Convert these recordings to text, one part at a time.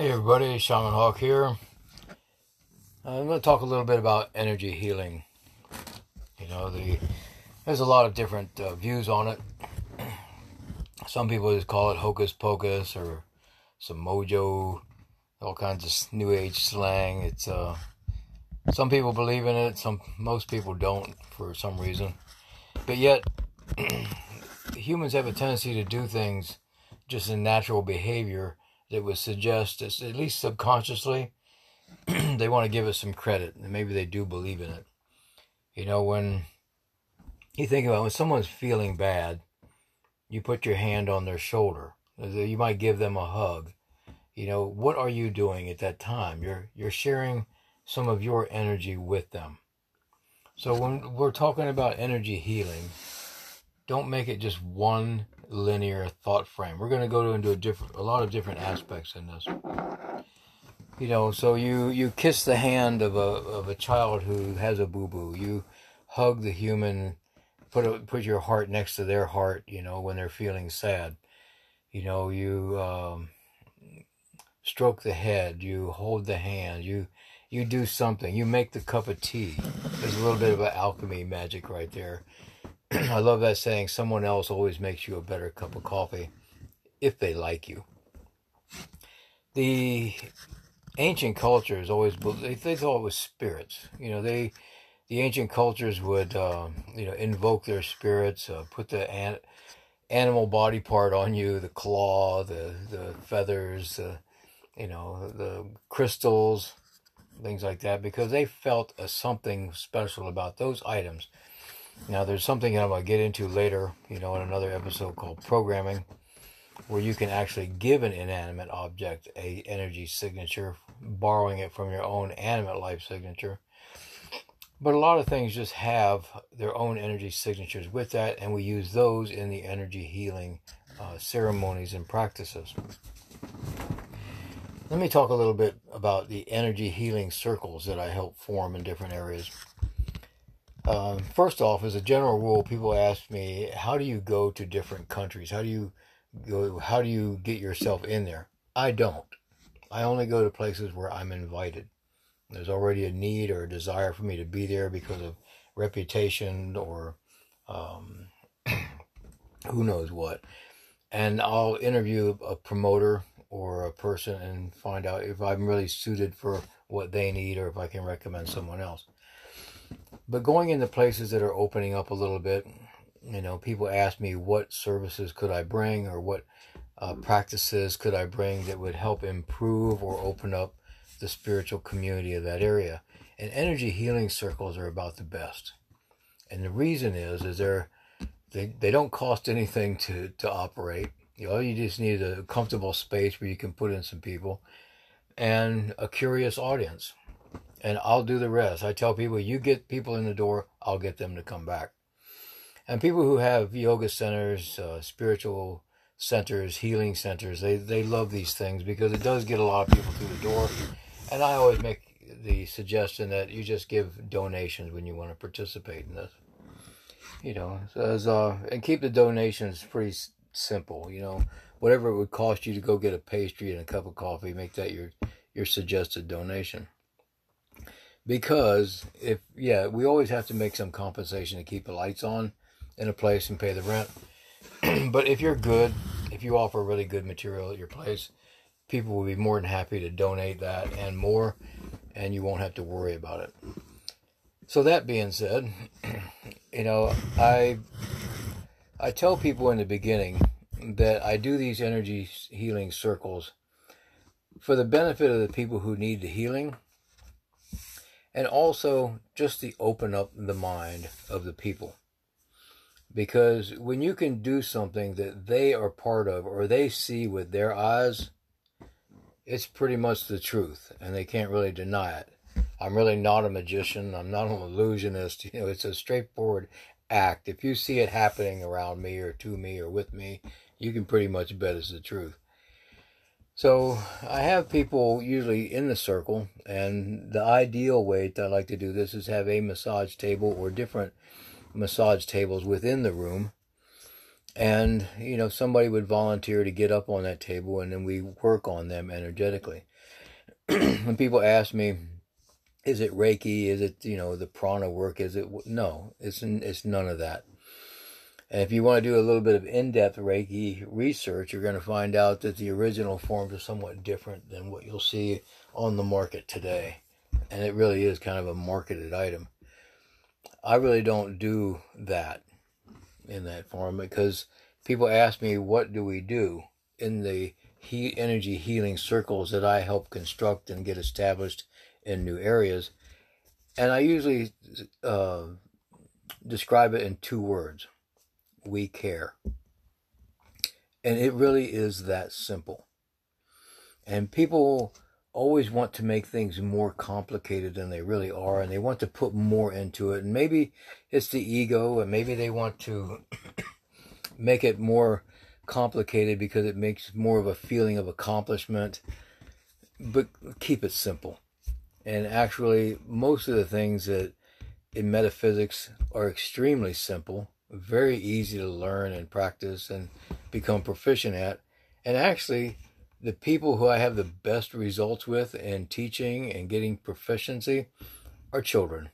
Hey everybody, Shaman Hawk here. I'm going to talk a little bit about energy healing. You know, the there's a lot of different uh, views on it. Some people just call it hocus pocus or some mojo, all kinds of new age slang. It's uh, some people believe in it, some most people don't for some reason. But yet, humans have a tendency to do things just in natural behavior that would suggest, at least subconsciously, they want to give us some credit, and maybe they do believe in it. You know, when you think about it, when someone's feeling bad, you put your hand on their shoulder. You might give them a hug. You know, what are you doing at that time? You're you're sharing some of your energy with them. So when we're talking about energy healing, don't make it just one linear thought frame. We're going to go into a different, a lot of different aspects in this. You know, so you you kiss the hand of a of a child who has a boo boo. You hug the human, put a, put your heart next to their heart. You know, when they're feeling sad. You know, you um, stroke the head. You hold the hand. You you do something. You make the cup of tea. There's a little bit of alchemy magic right there I love that saying, someone else always makes you a better cup of coffee if they like you. The ancient cultures always they, they thought it was spirits. You know, they the ancient cultures would uh, you know invoke their spirits, uh, put the an, animal body part on you, the claw, the the feathers, the you know the crystals, things like that, because they felt a something special about those items now, there's something I'm going to get into later, you know, in another episode called programming, where you can actually give an inanimate object a energy signature, borrowing it from your own animate life signature. But a lot of things just have their own energy signatures with that, and we use those in the energy healing uh, ceremonies and practices. Let me talk a little bit about the energy healing circles that I help form in different areas. Um, first off, as a general rule, people ask me, "How do you go to different countries? How do you go? How do you get yourself in there?" I don't. I only go to places where I'm invited. There's already a need or a desire for me to be there because of reputation or um, who knows what. And I'll interview a promoter or a person and find out if I'm really suited for what they need or if I can recommend someone else. But going into places that are opening up a little bit, you know, people ask me what services could I bring or what uh, practices could I bring that would help improve or open up the spiritual community of that area. And energy healing circles are about the best. And the reason is, is they're, they, they don't cost anything to, to operate. You know, you just need a comfortable space where you can put in some people and a curious audience and I'll do the rest. I tell people, you get people in the door, I'll get them to come back. And people who have yoga centers, uh, spiritual centers, healing centers, they, they love these things because it does get a lot of people through the door. And I always make the suggestion that you just give donations when you want to participate in this. You know, as, uh, and keep the donations pretty simple. You know, whatever it would cost you to go get a pastry and a cup of coffee, make that your your suggested donation because if yeah we always have to make some compensation to keep the lights on in a place and pay the rent. But if you're good if you offer really good material at your place people will be more than happy to donate that and more and you won't have to worry about it. So that being said you know i i tell people in the beginning that i do these energy healing circles for the benefit of the people who need the healing and also just to open up the mind of the people. Because when you can do something that they are part of or they see with their eyes, it's pretty much the truth and they can't really deny it. I'm really not a magician. I'm not an illusionist. You know, it's a straightforward act. If you see it happening around me or to me or with me, you can pretty much bet it's the truth. So I have people usually in the circle, and the ideal way that I like to do this is have a massage table or different massage tables within the room. And, you know, somebody would volunteer to get up on that table and then we work on them energetically. when people ask me, is it Reiki? Is it, you know, the prana work? Is it, no, it's, it's none of that. And if you want to do a little bit of in-depth Reiki research, you're going to find out that the original forms are somewhat different than what you'll see on the market today. And it really is kind of a marketed item. I really don't do that in that form because people ask me, what do we do in the he- energy healing circles that I help construct and get established in new areas? And I usually uh, describe it in two words we care. And it really is that simple. And people always want to make things more complicated than they really are, and they want to put more into it. And maybe it's the ego, and maybe they want to make it more complicated because it makes more of a feeling of accomplishment. But keep it simple. And actually, most of the things that in metaphysics are extremely simple very easy to learn and practice and become proficient at. And actually, the people who I have the best results with in teaching and getting proficiency are children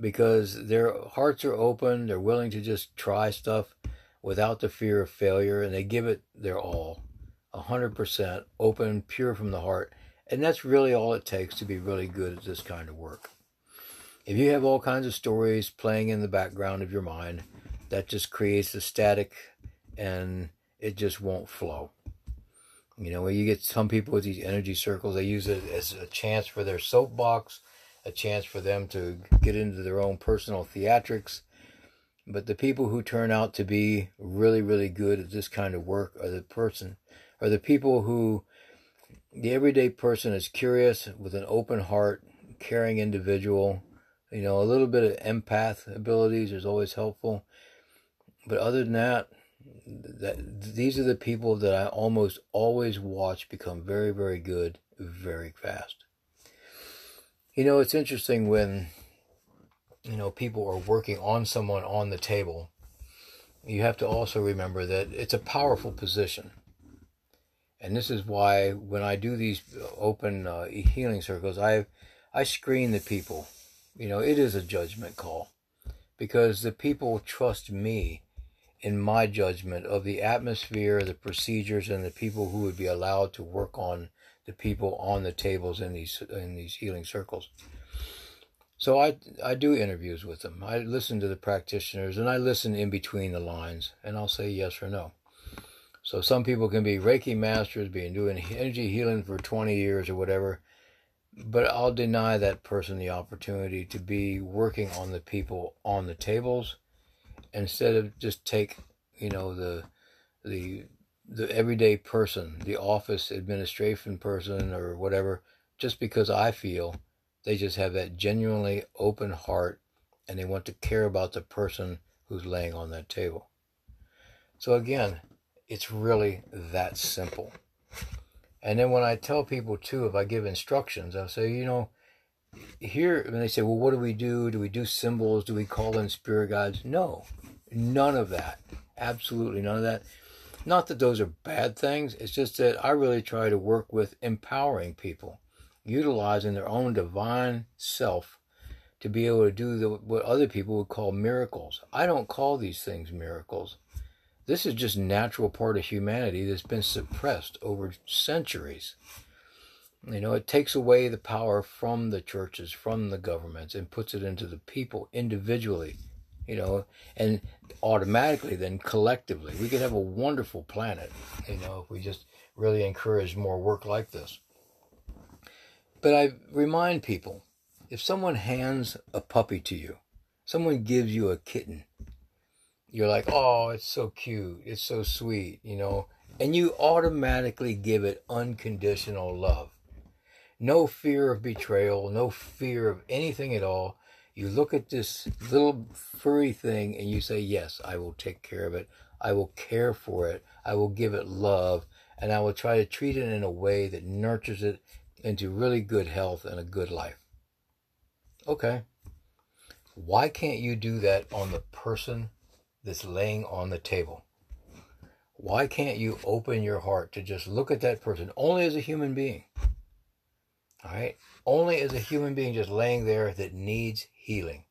because their hearts are open, they're willing to just try stuff without the fear of failure, and they give it their all 100% open, pure from the heart. And that's really all it takes to be really good at this kind of work. If you have all kinds of stories playing in the background of your mind, that just creates a static and it just won't flow. You know, when you get some people with these energy circles, they use it as a chance for their soapbox, a chance for them to get into their own personal theatrics. But the people who turn out to be really, really good at this kind of work are the person, are the people who, the everyday person is curious with an open heart, caring individual, you know, a little bit of empath abilities is always helpful. But other than that, that these are the people that I almost always watch become very, very good very fast. You know, it's interesting when you know people are working on someone on the table. You have to also remember that it's a powerful position. And this is why when I do these open uh, healing circles, I I screen the people you know, it is a judgment call because the people trust me in my judgment of the atmosphere, the procedures, and the people who would be allowed to work on the people on the tables in these in these healing circles. So I I do interviews with them. I listen to the practitioners and I listen in between the lines and I'll say yes or no. So some people can be Reiki masters, being doing energy healing for 20 years or whatever, but I'll deny that person the opportunity to be working on the people on the tables instead of just take you know the the the everyday person the office administration person or whatever just because I feel they just have that genuinely open heart and they want to care about the person who's laying on that table. So again it's really that simple and then when I tell people too, if I give instructions, I'll say, you know, here, when they say, well, what do we do? Do we do symbols? Do we call in spirit guides? No, none of that. Absolutely none of that. Not that those are bad things. It's just that I really try to work with empowering people, utilizing their own divine self to be able to do the, what other people would call miracles. I don't call these things miracles. This is just natural part of humanity that's been suppressed over centuries. You know, it takes away the power from the churches, from the governments, and puts it into the people individually, you know, and automatically then collectively. We could have a wonderful planet, you know, if we just really encourage more work like this. But I remind people if someone hands a puppy to you, someone gives you a kitten, you're like, oh, it's so cute, it's so sweet, you know, and you automatically give it unconditional love. No fear of betrayal, no fear of anything at all. You look at this little furry thing and you say, Yes, I will take care of it. I will care for it. I will give it love. And I will try to treat it in a way that nurtures it into really good health and a good life. Okay. Why can't you do that on the person that's laying on the table. Why can't you open your heart to just look at that person only as a human being? All right? Only as a human being just laying there that needs healing.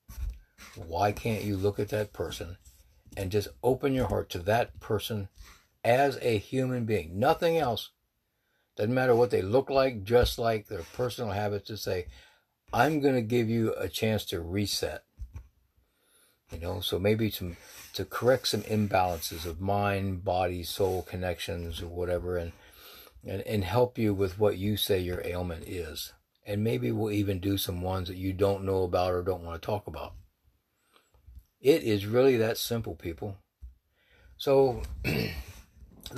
Why can't you look at that person and just open your heart to that person as a human being? Nothing else. Doesn't matter what they look like, dress like, their personal habits, to say, I'm going to give you a chance to reset. You know, so maybe some to correct some imbalances of mind, body, soul connections or whatever and and, and help you with what you say your ailment is. And maybe we'll even do some ones that you don't know about or don't want to talk about. It is really that simple, people. So, the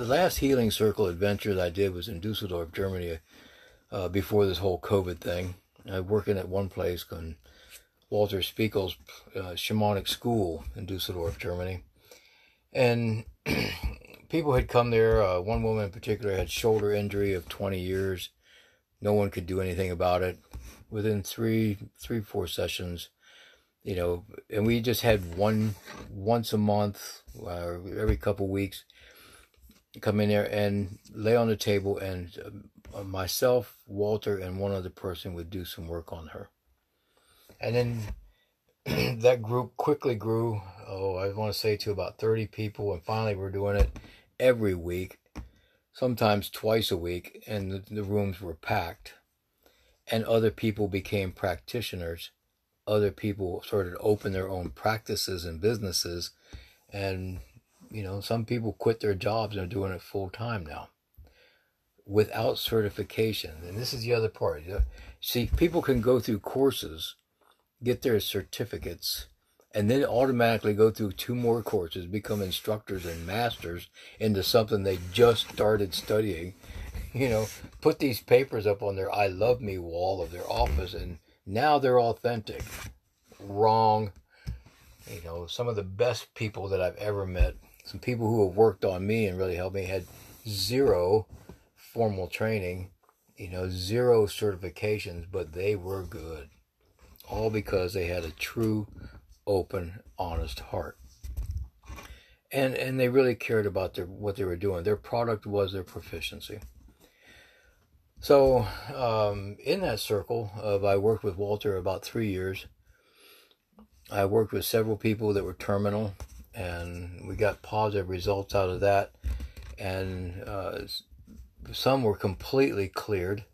last healing circle adventure that I did was in Dusseldorf, Germany, uh, before this whole COVID thing. I was working at one place called Walter Spiegel's uh, shamanic school in Dusseldorf, Germany. And people had come there. Uh, one woman in particular had shoulder injury of 20 years. No one could do anything about it. Within three, three, four sessions, you know, and we just had one once a month, uh, every couple weeks, come in there and lay on the table, and uh, myself, Walter, and one other person would do some work on her. And then that group quickly grew. Oh, I want to say to about 30 people, and finally we're doing it every week, sometimes twice a week, and the, the rooms were packed. And other people became practitioners. Other people started to open their own practices and businesses, and you know, some people quit their jobs and are doing it full time now without certification. And this is the other part. See, people can go through courses, get their certificates, and then automatically go through two more courses, become instructors and masters into something they just started studying. You know, put these papers up on their I love me wall of their office, and now they're authentic. Wrong. You know, some of the best people that I've ever met some people who have worked on me and really helped me had zero formal training, you know, zero certifications, but they were good. All because they had a true, open, honest heart. And and they really cared about their what they were doing. Their product was their proficiency. So um, in that circle of I worked with Walter about three years. I worked with several people that were terminal and we got positive results out of that. And uh, some were completely cleared.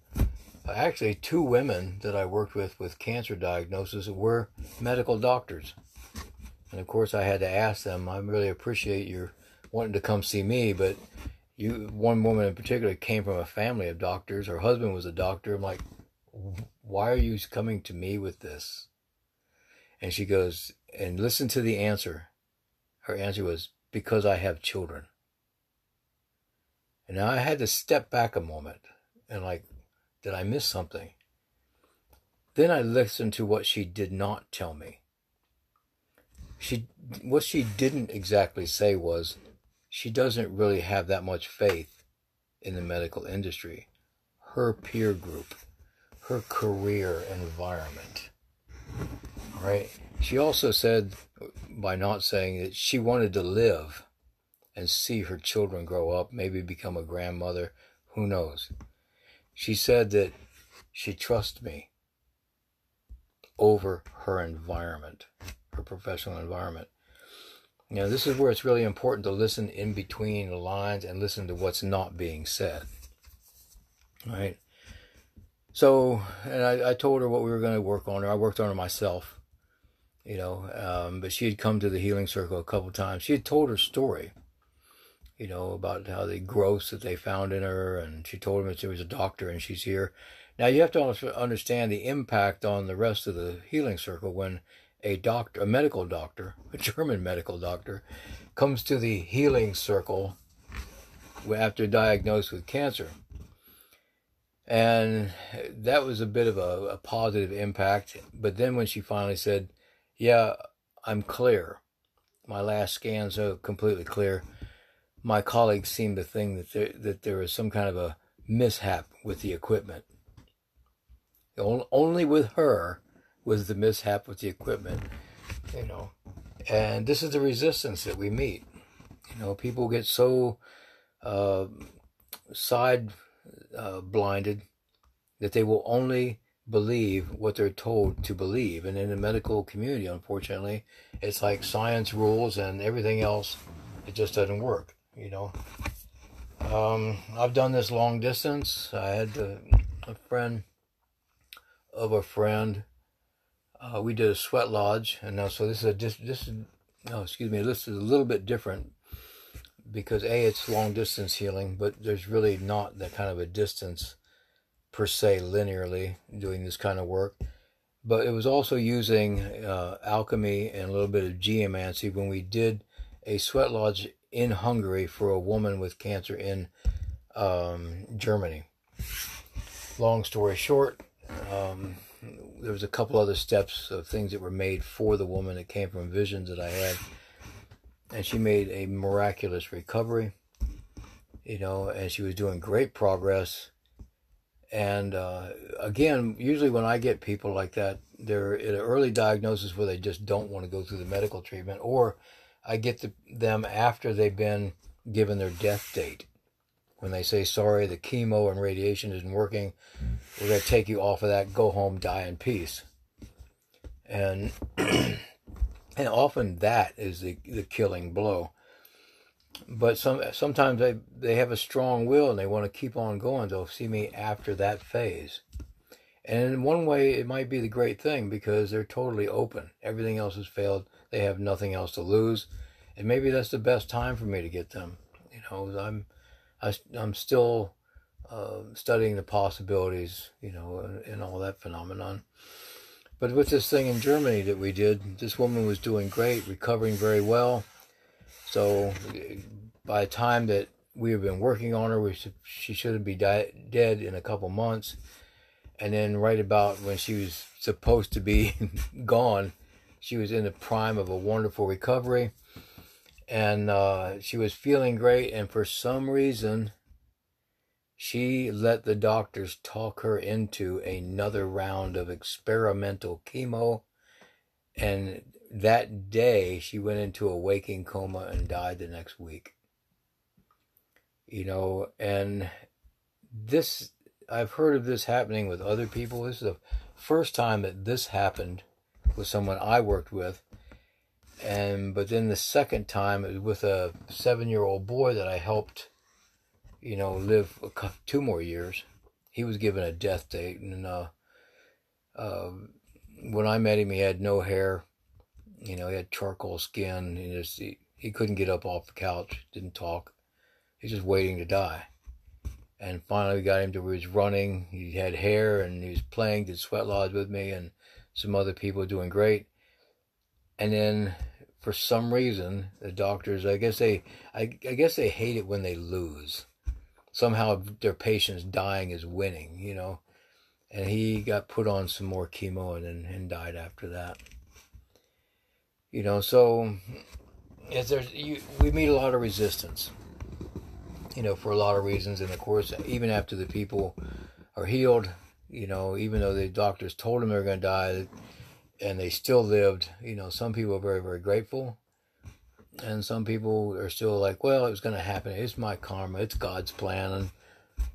Actually, two women that I worked with with cancer diagnosis were medical doctors. And of course, I had to ask them, I really appreciate your wanting to come see me, but you, one woman in particular came from a family of doctors. Her husband was a doctor. I'm like, why are you coming to me with this? And she goes, and listen to the answer. Her answer was, Because I have children. And I had to step back a moment and, like, did I miss something? Then I listened to what she did not tell me. She, what she didn't exactly say was, she doesn't really have that much faith in the medical industry, her peer group, her career environment. Right. She also said, by not saying that she wanted to live and see her children grow up, maybe become a grandmother, who knows. She said that she trusts me over her environment, her professional environment. You know, this is where it's really important to listen in between the lines and listen to what's not being said. Right? So, and I, I told her what we were going to work on her. I worked on her myself you know. Um, but she had come to the healing circle a couple times. She had told her story, you know, about how the growths that they found in her, and she told him that she was a doctor and she's here. Now you have to understand the impact on the rest of the healing circle when a doctor, a medical doctor, a German medical doctor, comes to the healing circle after diagnosed with cancer. And that was a bit of a, a positive impact. But then when she finally said, yeah, I'm clear. My last scans are completely clear. My colleagues seem to think that there, that there is some kind of a mishap with the equipment. Only with her was the mishap with the equipment, you know. And this is the resistance that we meet. You know, people get so uh, side uh, blinded that they will only believe what they're told to believe. And in the medical community, unfortunately, it's like science rules and everything else, it just doesn't work, you know. Um, I've done this long distance. I had a, a friend of a friend. Uh, we did a sweat lodge, and now so this is a this, this is no excuse me. This is a little bit different because a it's long distance healing, but there's really not that kind of a distance per se linearly doing this kind of work. But it was also using uh, alchemy and a little bit of geomancy when we did a sweat lodge in Hungary for a woman with cancer in um, Germany. Long story short, um, there was a couple other steps of things that were made for the woman that came from visions that I had, and she made a miraculous recovery. You know, and she was doing great progress. And uh, again, usually when I get people like that, they're at an early diagnosis where they just don't want to go through the medical treatment, or I get the, them after they've been given their death date. When they say, sorry, the chemo and radiation isn't working, we're going to take you off of that, go home, die in peace. And, and often that is the, the killing blow. But some sometimes they, they have a strong will and they want to keep on going. They'll see me after that phase. And in one way, it might be the great thing because they're totally open. Everything else has failed they have nothing else to lose, and maybe that's the best time for me to get them. You know, I'm I, am i am still uh, studying the possibilities, you know, and, and all that phenomenon. But with this thing in Germany that we did, this woman was doing great, recovering very well. So by the time that we have been working on her, should, she should be di- dead in a couple months. And then right about when she was supposed to be gone, she was in the prime of a wonderful recovery, and uh, she was feeling great. And for some reason, she let the doctors talk her into another round of experimental chemo. And that day, she went into a waking coma and died the next week. You know, and this, I've heard of this happening with other people. This is the first time that this happened with someone I worked with. And but then the second time it was with a seven year old boy that I helped, you know, live couple, two more years. He was given a death date, and uh, uh, when I met him, he had no hair. You know, he had charcoal skin. He just he, he couldn't get up off the couch. Didn't talk. He's just waiting to die. And finally, we got him to where he was running. He had hair, and he was playing, did sweat lodge with me, and some other people doing great. And then for some reason, the doctors, I guess they, I, I guess they hate it when they lose. Somehow their patient's dying is winning, you know. And he got put on some more chemo and then and died after that. You know, so as there's you, we meet a lot of resistance. You know, for a lot of reasons, and of course, even after the people are healed, you know, even though the doctors told them they were going to die and they still lived, you know, some people are very, very grateful. And some people are still like, well, it was going to happen. It's my karma. It's God's plan. And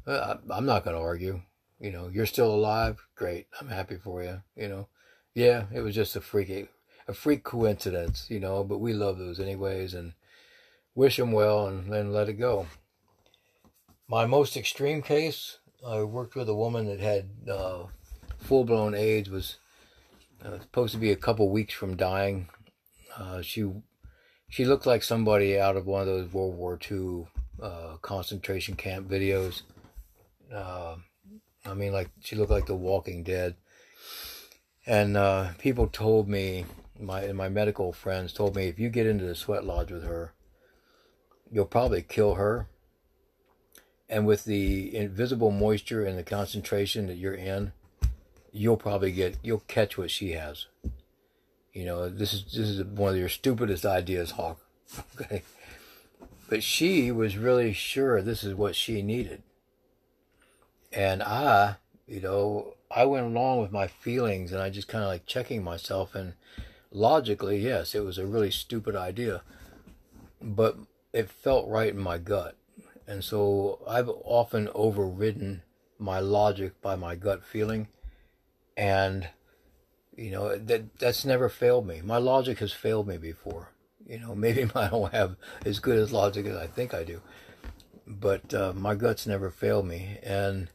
uh, I'm not going to argue. You know, you're still alive. Great. I'm happy for you. You know, yeah, it was just a freak, a freak coincidence, you know, but we love those anyways and wish them well and then let it go. My most extreme case I worked with a woman that had uh, full blown AIDS. Was uh, supposed to be a couple weeks from dying. Uh, she she looked like somebody out of one of those World War II uh, concentration camp videos. Uh, I mean, like she looked like The Walking Dead. And uh, people told me, my my medical friends told me, if you get into the sweat lodge with her, you'll probably kill her and with the invisible moisture and the concentration that you're in, you'll probably get you'll catch what she has. You know, this is this is one of your stupidest ideas, Hawk. Okay. But she was really sure this is what she needed. And I, you know, I went along with my feelings and I just kind of like checking myself and logically, yes, it was a really stupid idea, but it felt right in my gut. And so I've often overridden my logic by my gut feeling. And, you know, that that's never failed me. My logic has failed me before. You know, maybe I don't have as good as logic as I think I do. But uh, my guts never failed me. And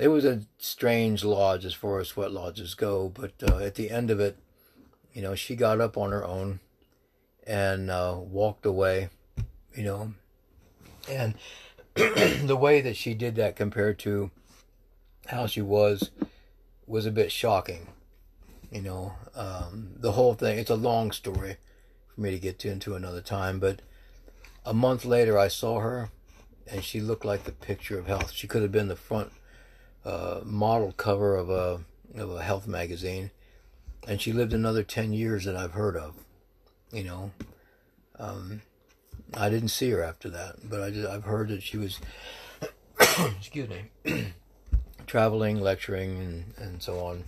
it was a strange lodge as far as sweat lodges go. But uh, at the end of it, you know, she got up on her own and uh, walked away, you know. And the way that she did that compared to how she was was a bit shocking. You know, um, the whole thing, it's a long story for me to get to into another time, but a month later I saw her and she looked like the picture of health. She could have been the front uh, model cover of a, of a health magazine and she lived another 10 years that I've heard of. You know, um, I didn't see her after that, but I just, I've heard that she was, excuse me, traveling, lecturing, and, and so on,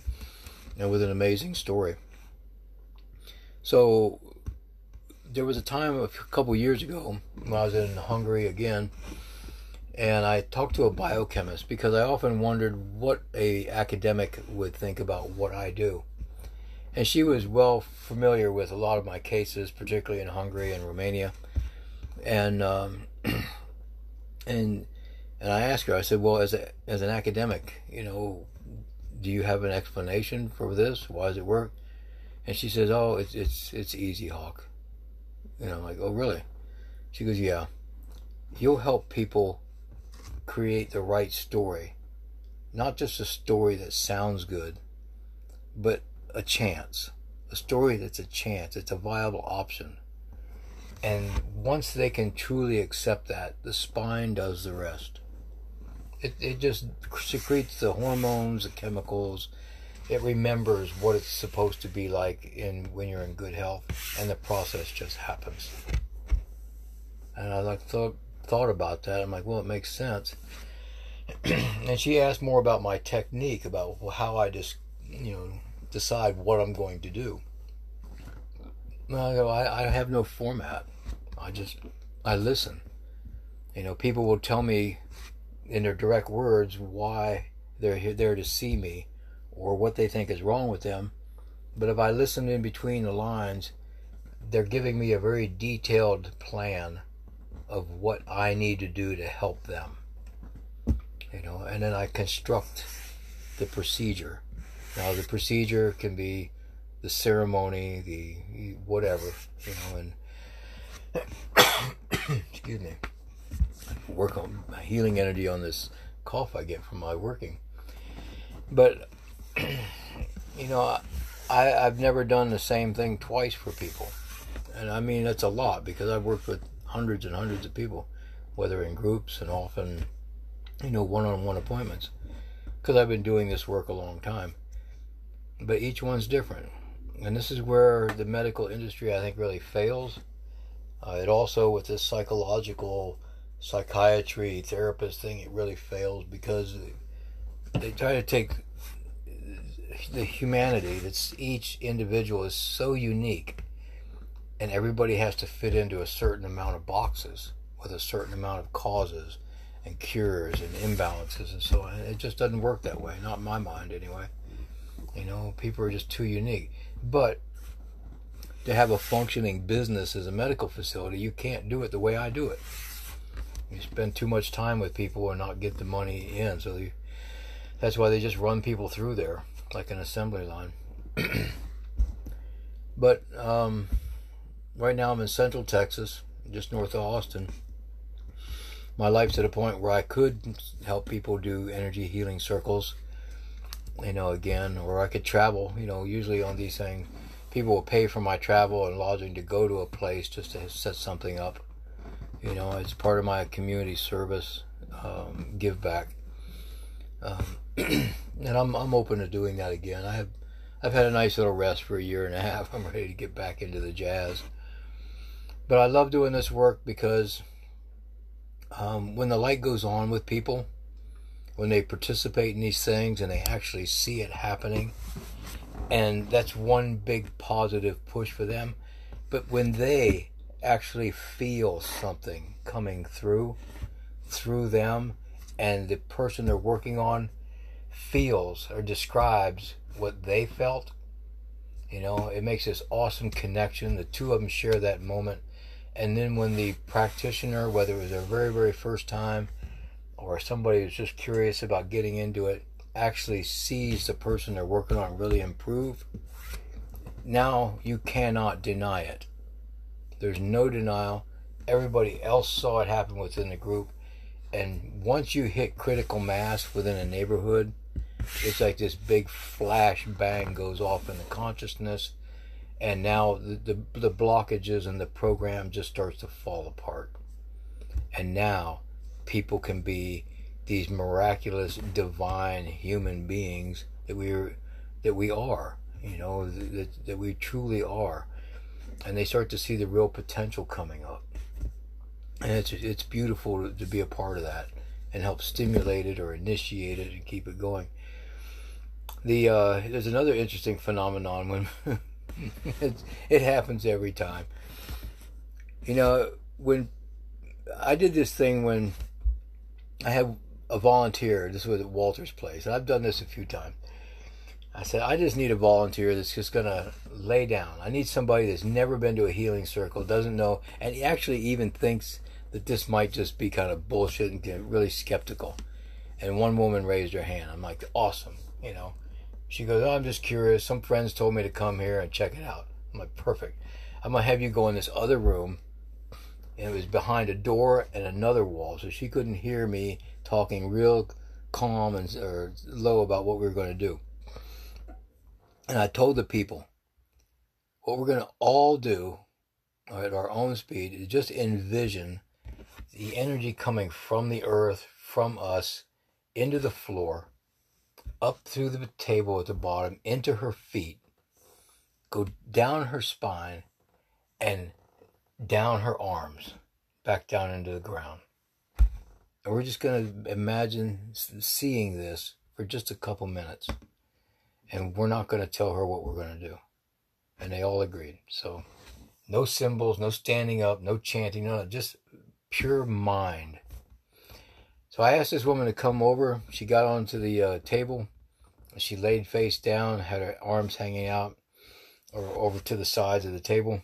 and with an amazing story. So there was a time a couple years ago when I was in Hungary again, and I talked to a biochemist because I often wondered what a academic would think about what I do and she was well familiar with a lot of my cases, particularly in Hungary and Romania. And um, and and I asked her, I said, well, as a as an academic, you know, do you have an explanation for this? Why does it work? And she says, oh, it's it's it's easy, Hawk. And I'm like, oh, really? She goes, yeah. You'll help people create the right story, not just a story that sounds good, but a chance, a story that's a chance, it's a viable option. And once they can truly accept that, the spine does the rest. It, it just secretes the hormones, the chemicals. It remembers what it's supposed to be like in when you're in good health, and the process just happens. And I like thought thought about that. I'm like, well, it makes sense. and she asked more about my technique, about how I just, you know, decide what I'm going to do. Go, I, I have no format. I just, I listen. You know, people will tell me in their direct words why they're there to see me or what they think is wrong with them. But if I listen in between the lines, they're giving me a very detailed plan of what I need to do to help them. You know, and then I construct the procedure. Now the procedure can be the ceremony, the whatever, you know, and excuse me, work on my healing energy on this cough I get from my working. But you know, I I've never done the same thing twice for people, and I mean that's a lot because I've worked with hundreds and hundreds of people, whether in groups and often, you know, one-on-one appointments, because I've been doing this work a long time but each one's different. And this is where the medical industry, I think, really fails. Uh, it also, with this psychological psychiatry therapist thing, it really fails because they try to take the humanity that's each individual is so unique and everybody has to fit into a certain amount of boxes with a certain amount of causes and cures and imbalances and so on. It just doesn't work that way, not in my mind anyway. You know, people are just too unique. But to have a functioning business as a medical facility, you can't do it the way I do it. You spend too much time with people and not get the money in. So you, that's why they just run people through there like an assembly line. but um, right now I'm in Central Texas, just north of Austin. My life's at a point where I could help people do energy healing circles you know, again, or I could travel, you know, usually on these things, people will pay for my travel and lodging to go to a place just to set something up. You know, it's part of my community service, um, give back. Um, and I'm, I'm open to doing that again. I have, I've had a nice little rest for a year and a half. I'm ready to get back into the jazz. But I love doing this work because um, when the light goes on with people, when they participate in these things and they actually see it happening, And that's one big positive push for them. But when they actually feel something coming through, through them, and the person they're working on feels or describes what they felt, you know, it makes this awesome connection. The two of them share that moment. And then when the practitioner, whether it was their very, very first time or somebody who's just curious about getting into it, actually sees the person they're working on really improve, now you cannot deny it. There's no denial. Everybody else saw it happen within the group. And once you hit critical mass within a neighborhood, it's like this big flash bang goes off in the consciousness. And now the, the, the blockages and the program just starts to fall apart. And now people can be these miraculous divine human beings that we are that we are you know that, that we truly are. And they start to see the real potential coming up. And it's it's beautiful to, be a part of that and help stimulate it or initiate it and keep it going. The uh, there's another interesting phenomenon when it happens every time. You know when I did this thing when I had a volunteer. This was at Walter's place, and I've done this a few times. I said, I just need a volunteer that's just going to lay down. I need somebody that's never been to a healing circle, doesn't know, and actually even thinks that this might just be kind of bullshit and get really skeptical. And one woman raised her hand. I'm like, awesome, you know. She goes, oh, I'm just curious. Some friends told me to come here and check it out. I'm like, perfect. I'm going to have you go in this other room and it was behind a door and another wall, so she couldn't hear me talking real calm and or low about what we were going to do. And I told the people, what we're going to all do uh, at our own speed is just envision the energy coming from the earth, from us, into the floor, up through the table at the bottom, into her feet, go down her spine, and down her arms, back down into the ground. And we're just going to imagine seeing this for just a couple minutes. And we're not going to tell her what we're going to do. And they all agreed. So, no symbols, no standing up, no chanting, no, just pure mind. So I asked this woman to come over. She got onto the uh, table. She laid face down, had her arms hanging out or over to the sides of the table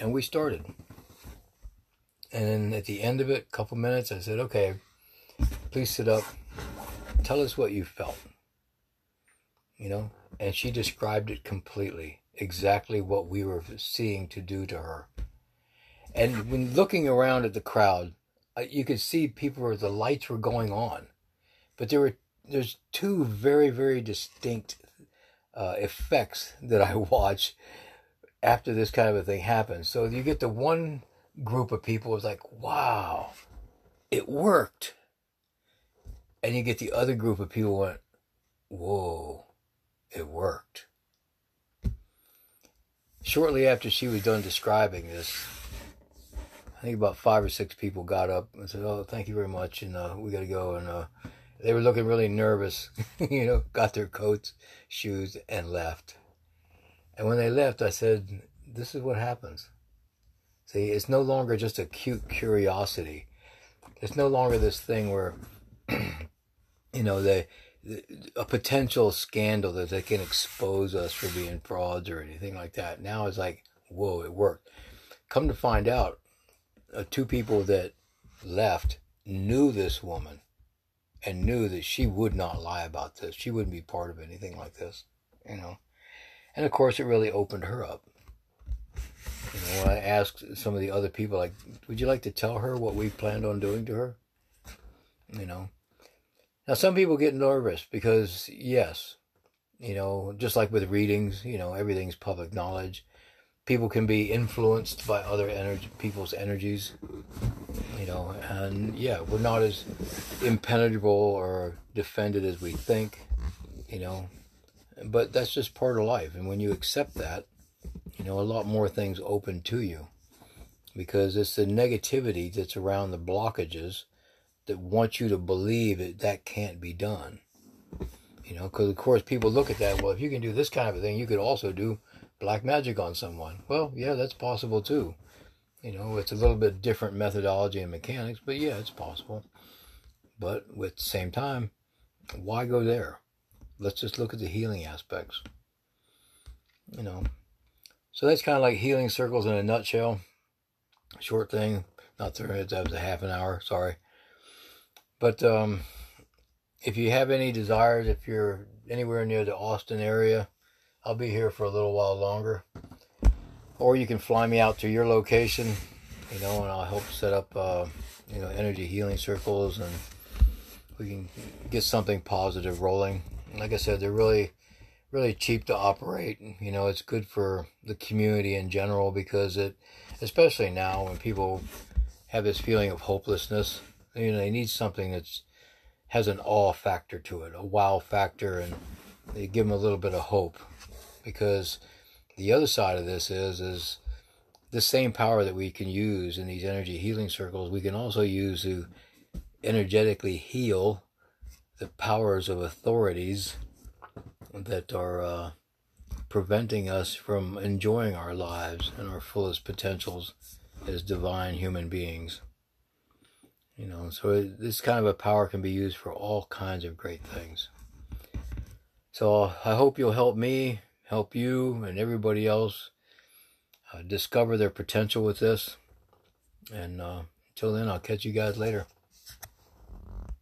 and we started. And then at the end of it, a couple minutes, I said, okay, please sit up. Tell us what you felt. You know? And she described it completely, exactly what we were seeing to do to her. And when looking around at the crowd, you could see people, where the lights were going on. But there were there's two very, very distinct uh, effects that I watch after this kind of a thing happens. So you get the one group of people is like, wow, it worked. And you get the other group of people went, whoa, it worked. Shortly after she was done describing this, I think about five or six people got up and said, "Oh, thank you very much," and uh, we got to go. And uh, they were looking really nervous, you know, got their coats, shoes, and left. And when they left, I said, This is what happens. See, it's no longer just a cute curiosity. It's no longer this thing where, you know, they, a potential scandal that they can expose us for being frauds or anything like that. Now it's like, whoa, it worked. Come to find out, uh, two people that left knew this woman and knew that she would not lie about this. She wouldn't be part of anything like this, you know. And of course, it really opened her up. You know, when I asked some of the other people, like, would you like to tell her what we planned on doing to her? You know. Now, some people get nervous because, yes, you know, just like with readings, you know, everything's public knowledge. People can be influenced by other energy, people's energies, you know, and yeah, we're not as impenetrable or defended as we think, you know, but that's just part of life. And when you accept that, you know, a lot more things open to you because it's the negativity that's around the blockages that want you to believe that that can't be done. You know, because of course people look at that. Well, if you can do this kind of a thing, you could also do black magic on someone. Well, yeah, that's possible too. You know, it's a little bit different methodology and mechanics, but yeah, it's possible. But with the same time, why go there? Let's just look at the healing aspects. You know, so that's kind of like healing circles in a nutshell. Short thing, not 30 minutes, that was a half an hour, sorry. But um, if you have any desires, if you're anywhere near the Austin area, I'll be here for a little while longer. Or you can fly me out to your location, you know, and I'll help set up, uh, you know, energy healing circles and we can get something positive rolling. Like I said, they're really, really cheap to operate. You know, it's good for the community in general because it, especially now when people have this feeling of hopelessness, you know, they need something that's has an awe factor to it, a wow factor, and they give them a little bit of hope. Because the other side of this is is the same power that we can use in these energy healing circles, we can also use to energetically heal the powers of authorities that are uh, preventing us from enjoying our lives and our fullest potentials as divine human beings. You know, so this kind of a power can be used for all kinds of great things. So I hope you'll help me, help you, and everybody else uh, discover their potential with this. And uh, until then, I'll catch you guys later.